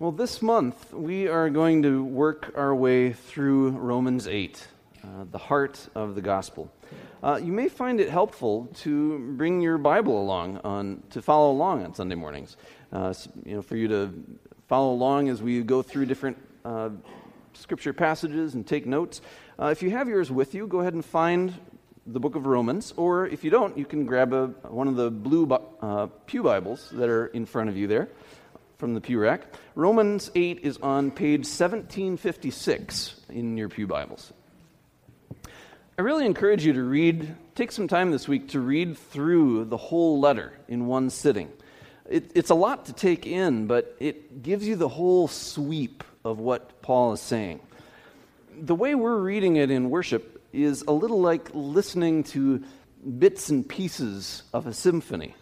Well, this month we are going to work our way through Romans 8, uh, the heart of the gospel. Uh, you may find it helpful to bring your Bible along on to follow along on Sunday mornings. Uh, you know, for you to follow along as we go through different uh, scripture passages and take notes. Uh, if you have yours with you, go ahead and find the book of Romans, or if you don't, you can grab a, one of the blue uh, Pew Bibles that are in front of you there from the pew rack. Romans 8 is on page 1756 in your Pew Bibles. I really encourage you to read, take some time this week to read through the whole letter in one sitting. It, it's a lot to take in, but it gives you the whole sweep of what Paul is saying. The way we're reading it in worship is a little like listening to bits and pieces of a symphony.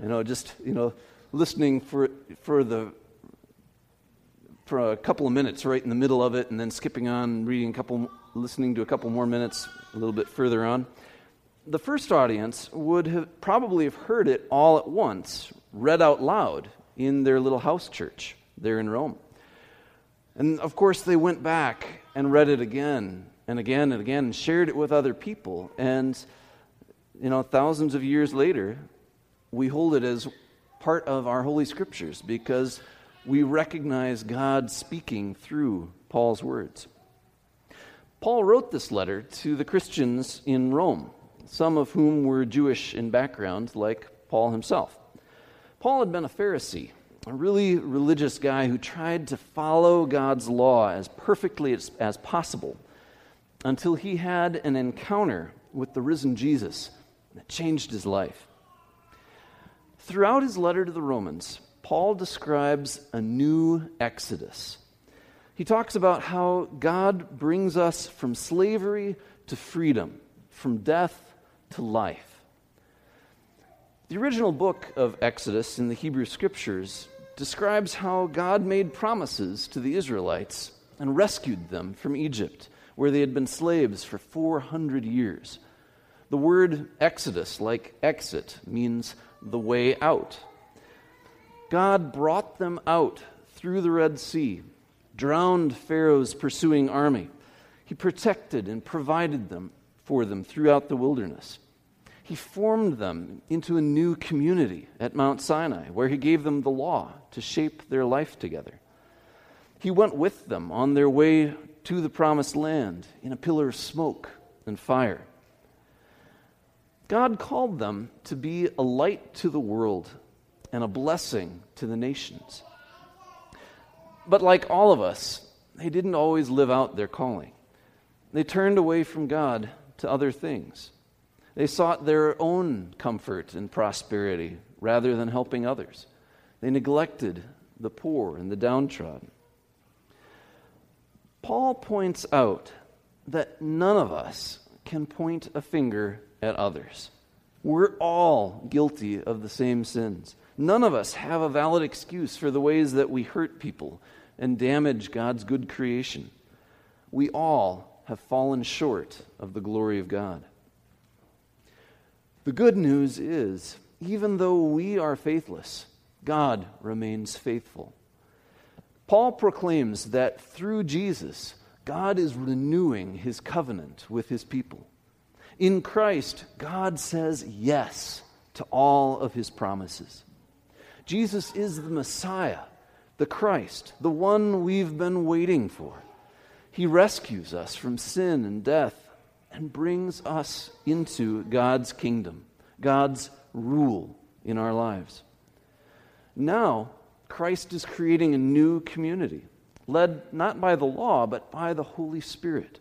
You know, just, you know, listening for, for, the, for a couple of minutes right in the middle of it and then skipping on, reading a couple, listening to a couple more minutes a little bit further on. The first audience would have probably have heard it all at once, read out loud in their little house church there in Rome. And of course, they went back and read it again and again and again and shared it with other people. And, you know, thousands of years later, we hold it as part of our Holy Scriptures because we recognize God speaking through Paul's words. Paul wrote this letter to the Christians in Rome, some of whom were Jewish in background, like Paul himself. Paul had been a Pharisee, a really religious guy who tried to follow God's law as perfectly as, as possible until he had an encounter with the risen Jesus that changed his life. Throughout his letter to the Romans, Paul describes a new exodus. He talks about how God brings us from slavery to freedom, from death to life. The original book of Exodus in the Hebrew Scriptures describes how God made promises to the Israelites and rescued them from Egypt, where they had been slaves for 400 years. The word Exodus, like exit, means the way out. God brought them out through the Red Sea, drowned Pharaoh's pursuing army. He protected and provided them for them throughout the wilderness. He formed them into a new community at Mount Sinai, where he gave them the law to shape their life together. He went with them on their way to the promised land in a pillar of smoke and fire. God called them to be a light to the world and a blessing to the nations. But like all of us, they didn't always live out their calling. They turned away from God to other things. They sought their own comfort and prosperity rather than helping others. They neglected the poor and the downtrodden. Paul points out that none of us can point a finger at others. We're all guilty of the same sins. None of us have a valid excuse for the ways that we hurt people and damage God's good creation. We all have fallen short of the glory of God. The good news is, even though we are faithless, God remains faithful. Paul proclaims that through Jesus, God is renewing his covenant with his people. In Christ, God says yes to all of his promises. Jesus is the Messiah, the Christ, the one we've been waiting for. He rescues us from sin and death and brings us into God's kingdom, God's rule in our lives. Now, Christ is creating a new community, led not by the law, but by the Holy Spirit.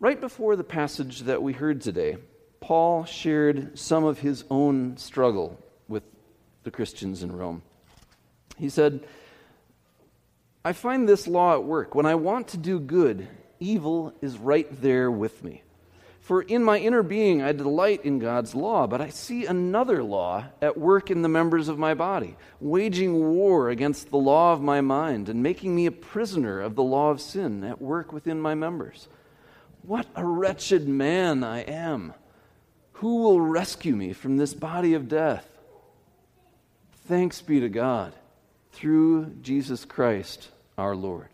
Right before the passage that we heard today, Paul shared some of his own struggle with the Christians in Rome. He said, I find this law at work. When I want to do good, evil is right there with me. For in my inner being I delight in God's law, but I see another law at work in the members of my body, waging war against the law of my mind and making me a prisoner of the law of sin at work within my members. What a wretched man I am! Who will rescue me from this body of death? Thanks be to God through Jesus Christ our Lord.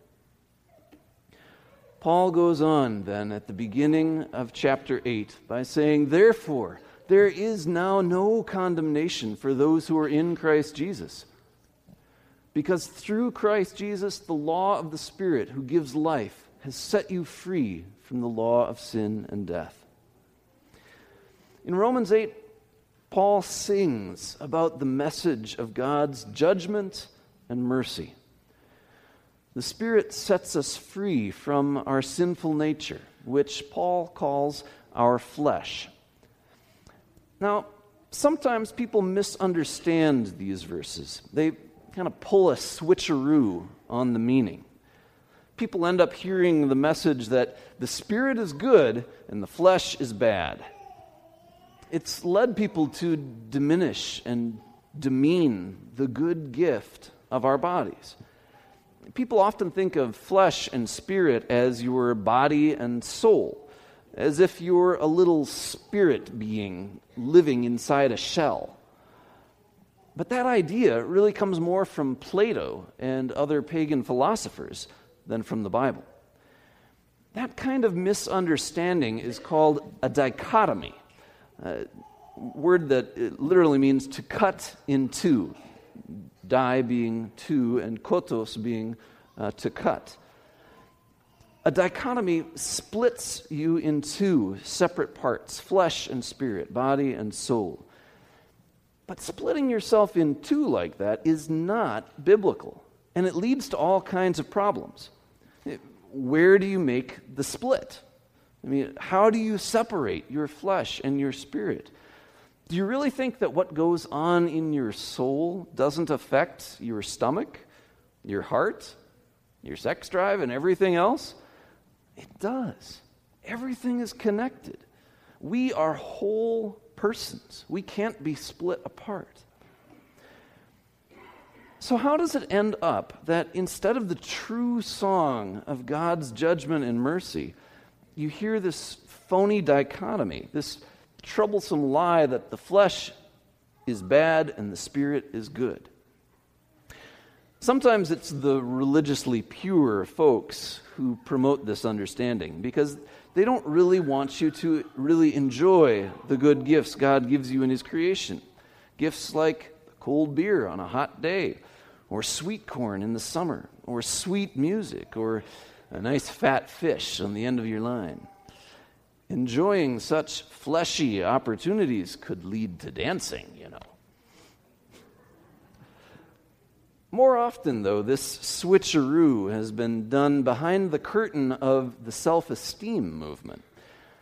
Paul goes on then at the beginning of chapter 8 by saying, Therefore, there is now no condemnation for those who are in Christ Jesus. Because through Christ Jesus, the law of the Spirit who gives life has set you free from the law of sin and death. In Romans 8, Paul sings about the message of God's judgment and mercy. The Spirit sets us free from our sinful nature, which Paul calls our flesh. Now, sometimes people misunderstand these verses. They kind of pull a switcheroo on the meaning. People end up hearing the message that the Spirit is good and the flesh is bad. It's led people to diminish and demean the good gift of our bodies. People often think of flesh and spirit as your body and soul, as if you're a little spirit being living inside a shell. But that idea really comes more from Plato and other pagan philosophers than from the Bible. That kind of misunderstanding is called a dichotomy, a word that uh, literally means to cut in two, di being two, and kotos being uh, to cut. A dichotomy splits you in two separate parts flesh and spirit, body and soul. But splitting yourself in two like that is not biblical, and it leads to all kinds of problems. Where do you make the split? I mean, how do you separate your flesh and your spirit? Do you really think that what goes on in your soul doesn't affect your stomach, your heart, your sex drive, and everything else? It does. Everything is connected. We are whole persons. We can't be split apart. So, how does it end up that instead of the true song of God's judgment and mercy, you hear this phony dichotomy, this troublesome lie that the flesh is bad and the spirit is good? Sometimes it's the religiously pure folks who promote this understanding because they don't really want you to really enjoy the good gifts God gives you in His creation. Gifts like cold beer on a hot day, or sweet corn in the summer, or sweet music, or a nice fat fish on the end of your line. Enjoying such fleshy opportunities could lead to dancing, you know. More often, though, this switcheroo has been done behind the curtain of the self esteem movement.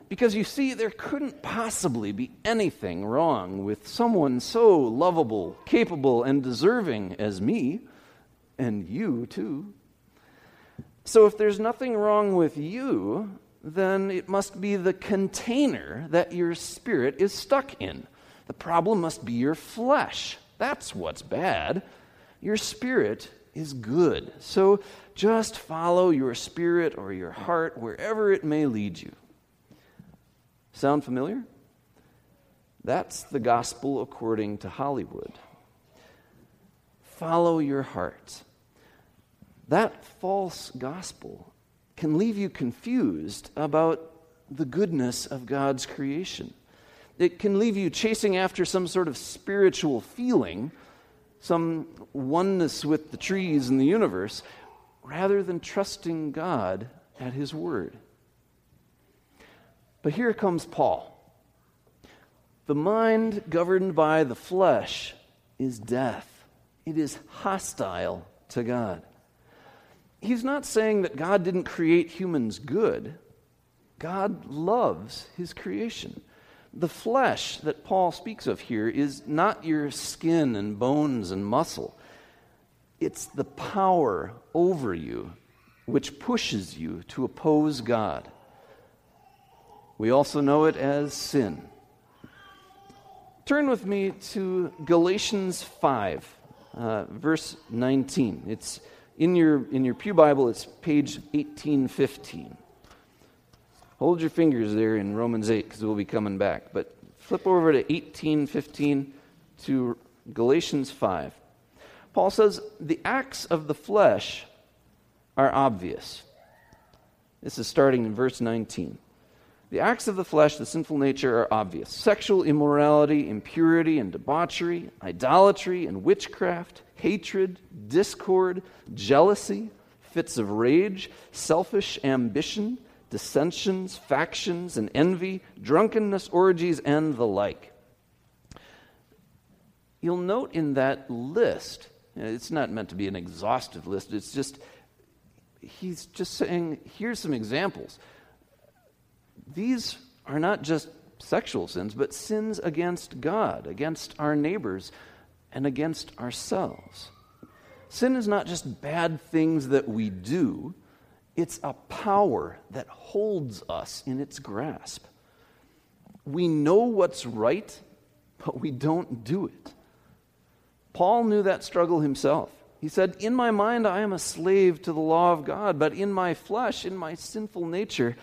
Because you see, there couldn't possibly be anything wrong with someone so lovable, capable, and deserving as me, and you too. So if there's nothing wrong with you, then it must be the container that your spirit is stuck in. The problem must be your flesh. That's what's bad. Your spirit is good. So just follow your spirit or your heart wherever it may lead you. Sound familiar? That's the gospel according to Hollywood. Follow your heart. That false gospel can leave you confused about the goodness of God's creation. It can leave you chasing after some sort of spiritual feeling some oneness with the trees and the universe, rather than trusting God at His Word. But here comes Paul. The mind governed by the flesh is death, it is hostile to God. He's not saying that God didn't create humans good. God loves his creation. The flesh that Paul speaks of here is not your skin and bones and muscle, it's the power over you which pushes you to oppose God. We also know it as sin. Turn with me to Galatians 5, uh, verse 19. It's in your, in your Pew Bible, it's page 1815. Hold your fingers there in Romans 8 because we'll be coming back. But flip over to 1815 to Galatians 5. Paul says the acts of the flesh are obvious. This is starting in verse 19. The acts of the flesh, the sinful nature, are obvious sexual immorality, impurity and debauchery, idolatry and witchcraft, hatred, discord, jealousy, fits of rage, selfish ambition, dissensions, factions, and envy, drunkenness, orgies, and the like. You'll note in that list, it's not meant to be an exhaustive list, it's just, he's just saying, here's some examples these are not just sexual sins, but sins against God, against our neighbors, and against ourselves. Sin is not just bad things that we do, it's a power that holds us in its grasp. We know what's right, but we don't do it. Paul knew that struggle himself. He said, In my mind, I am a slave to the law of God, but in my flesh, in my sinful nature,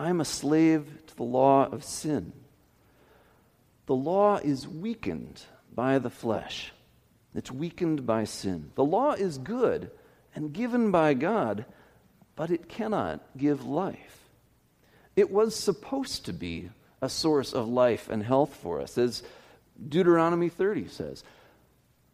I'm a slave to the law of sin. The law is weakened by the flesh, it's weakened by sin. The law is good and given by God, but it cannot give life. It was supposed to be a source of life and health for us, as Deuteronomy 30 says.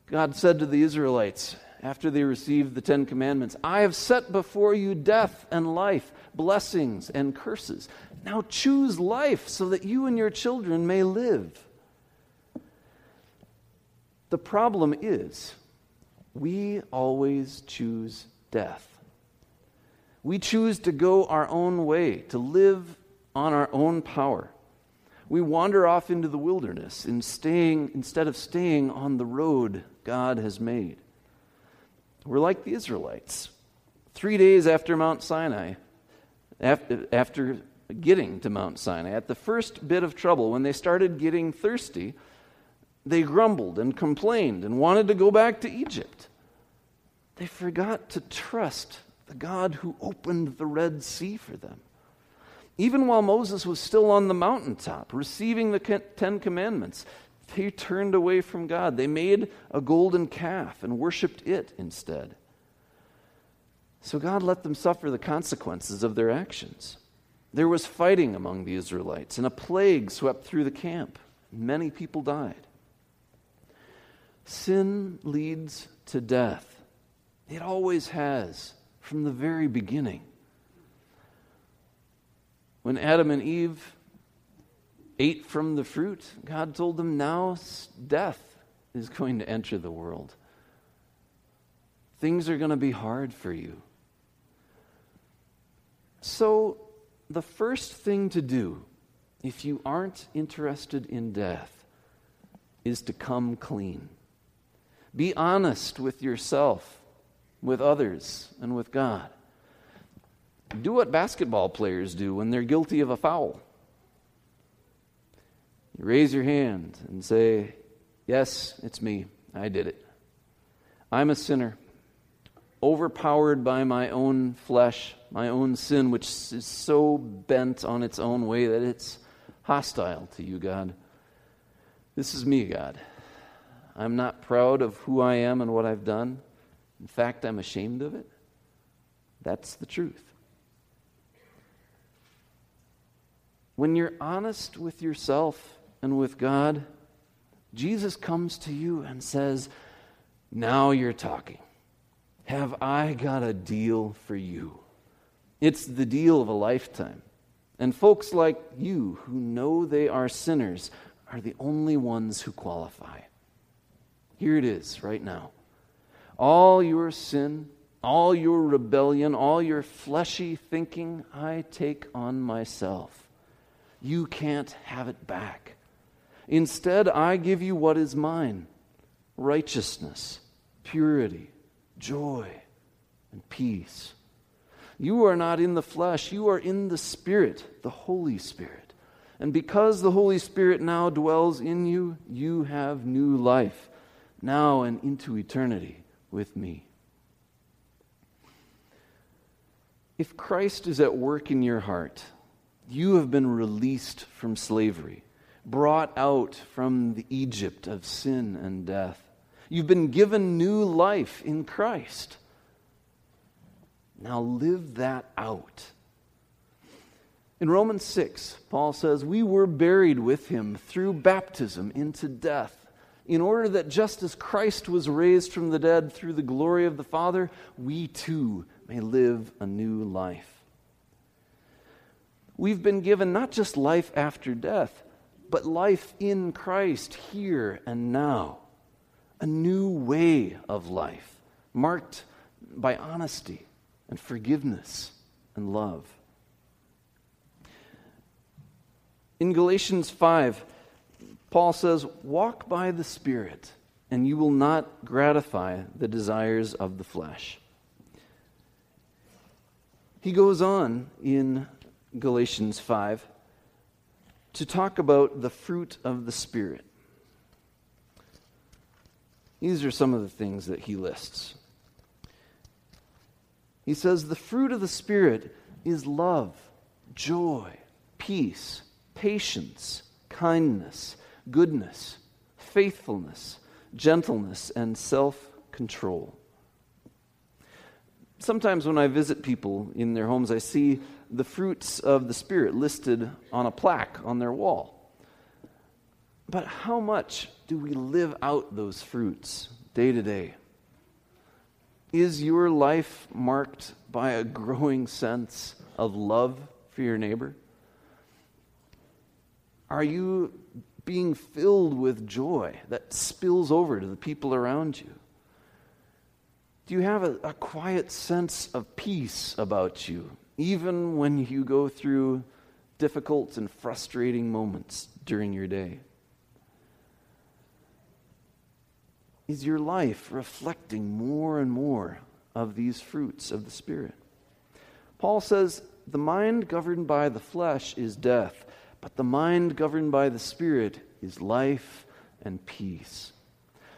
God said to the Israelites after they received the Ten Commandments, I have set before you death and life blessings and curses. Now choose life so that you and your children may live. The problem is, we always choose death. We choose to go our own way, to live on our own power. We wander off into the wilderness in staying, instead of staying on the road God has made. We're like the Israelites. Three days after Mount Sinai, after, after getting to Mount Sinai. At the first bit of trouble, when they started getting thirsty, they grumbled and complained and wanted to go back to Egypt. They forgot to trust the God who opened the Red Sea for them. Even while Moses was still on the mountaintop receiving the Ten Commandments, they turned away from God. They made a golden calf and worshiped it instead. So God let them suffer the consequences of their actions. There was fighting among the Israelites, and a plague swept through the camp. Many people died. Sin leads to death. It always has, from the very beginning. When Adam and Eve ate from the fruit, God told them, Now death is going to enter the world. Things are going to be hard for you. So, the first thing to do, if you aren't interested in death, is to come clean. Be honest with yourself, with others, and with God. Do what basketball players do when they're guilty of a foul. You raise your hand and say, Yes, it's me. I did it. I'm a sinner overpowered by my own flesh, my own sin, which is so bent on its own way that it's hostile to you, God. This is me, God. I'm not proud of who I am and what I've done. In fact, I'm ashamed of it. That's the truth. When you're honest with yourself and with God, Jesus comes to you and says, Now you're talking. Have I got a deal for you? It's the deal of a lifetime. And folks like you who know they are sinners are the only ones who qualify. Here it is right now. All your sin, all your rebellion, all your fleshy thinking, I take on myself. You can't have it back. Instead, I give you what is mine righteousness, purity joy, and peace. You are not in the flesh, you are in the Spirit, the Holy Spirit. And because the Holy Spirit now dwells in you, you have new life, now and into eternity with me. If Christ is at work in your heart, you have been released from slavery, brought out from the Egypt of sin and death. You've been given new life in Christ. Now live that out. In Romans 6, Paul says, We were buried with him through baptism into death, in order that just as Christ was raised from the dead through the glory of the Father, we too may live a new life. We've been given not just life after death, but life in Christ here and now. A new way of life, marked by honesty and forgiveness and love. In Galatians 5, Paul says, Walk by the Spirit, and you will not gratify the desires of the flesh. He goes on in Galatians 5 to talk about the fruit of the Spirit. These are some of the things that he lists. He says, The fruit of the Spirit is love, joy, peace, patience, kindness, goodness, faithfulness, gentleness, and self control. Sometimes when I visit people in their homes, I see the fruits of the Spirit listed on a plaque on their wall. But how much do we live out those fruits day to day? Is your life marked by a growing sense of love for your neighbor? Are you being filled with joy that spills over to the people around you? Do you have a, a quiet sense of peace about you even when you go through difficult and frustrating moments during your day? Is your life reflecting more and more of these fruits of the Spirit? Paul says, The mind governed by the flesh is death, but the mind governed by the Spirit is life and peace.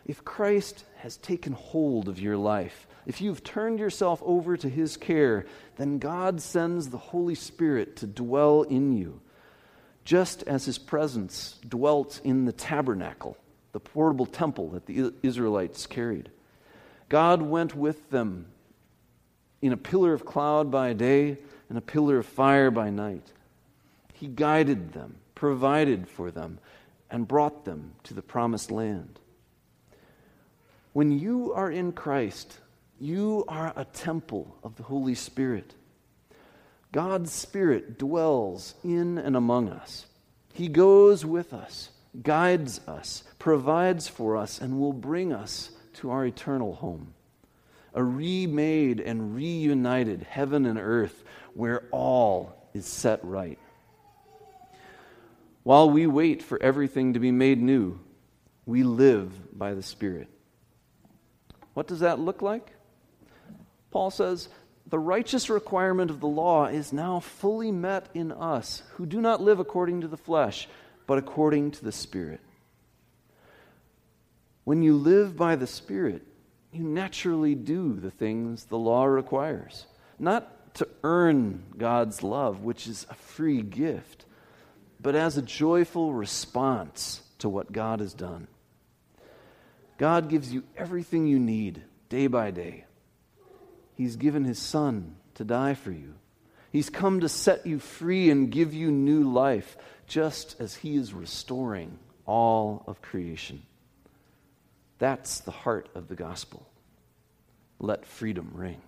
If Christ has taken hold of your life, if you've turned yourself over to his care, then God sends the Holy Spirit to dwell in you, just as his presence dwelt in the tabernacle, the portable temple that the Israelites carried. God went with them in a pillar of cloud by day and a pillar of fire by night. He guided them, provided for them, and brought them to the promised land. When you are in Christ, you are a temple of the Holy Spirit. God's Spirit dwells in and among us. He goes with us, guides us, provides for us, and will bring us to our eternal home. A remade and reunited heaven and earth where all is set right. While we wait for everything to be made new, we live by the Spirit. What does that look like? Paul says, The righteous requirement of the law is now fully met in us who do not live according to the flesh, but according to the Spirit. When you live by the Spirit, you naturally do the things the law requires. Not to earn God's love, which is a free gift, but as a joyful response to what God has done. God gives you everything you need day by day. He's given His Son to die for you. He's come to set you free and give you new life, just as He is restoring all of creation. That's the heart of the gospel. Let freedom ring.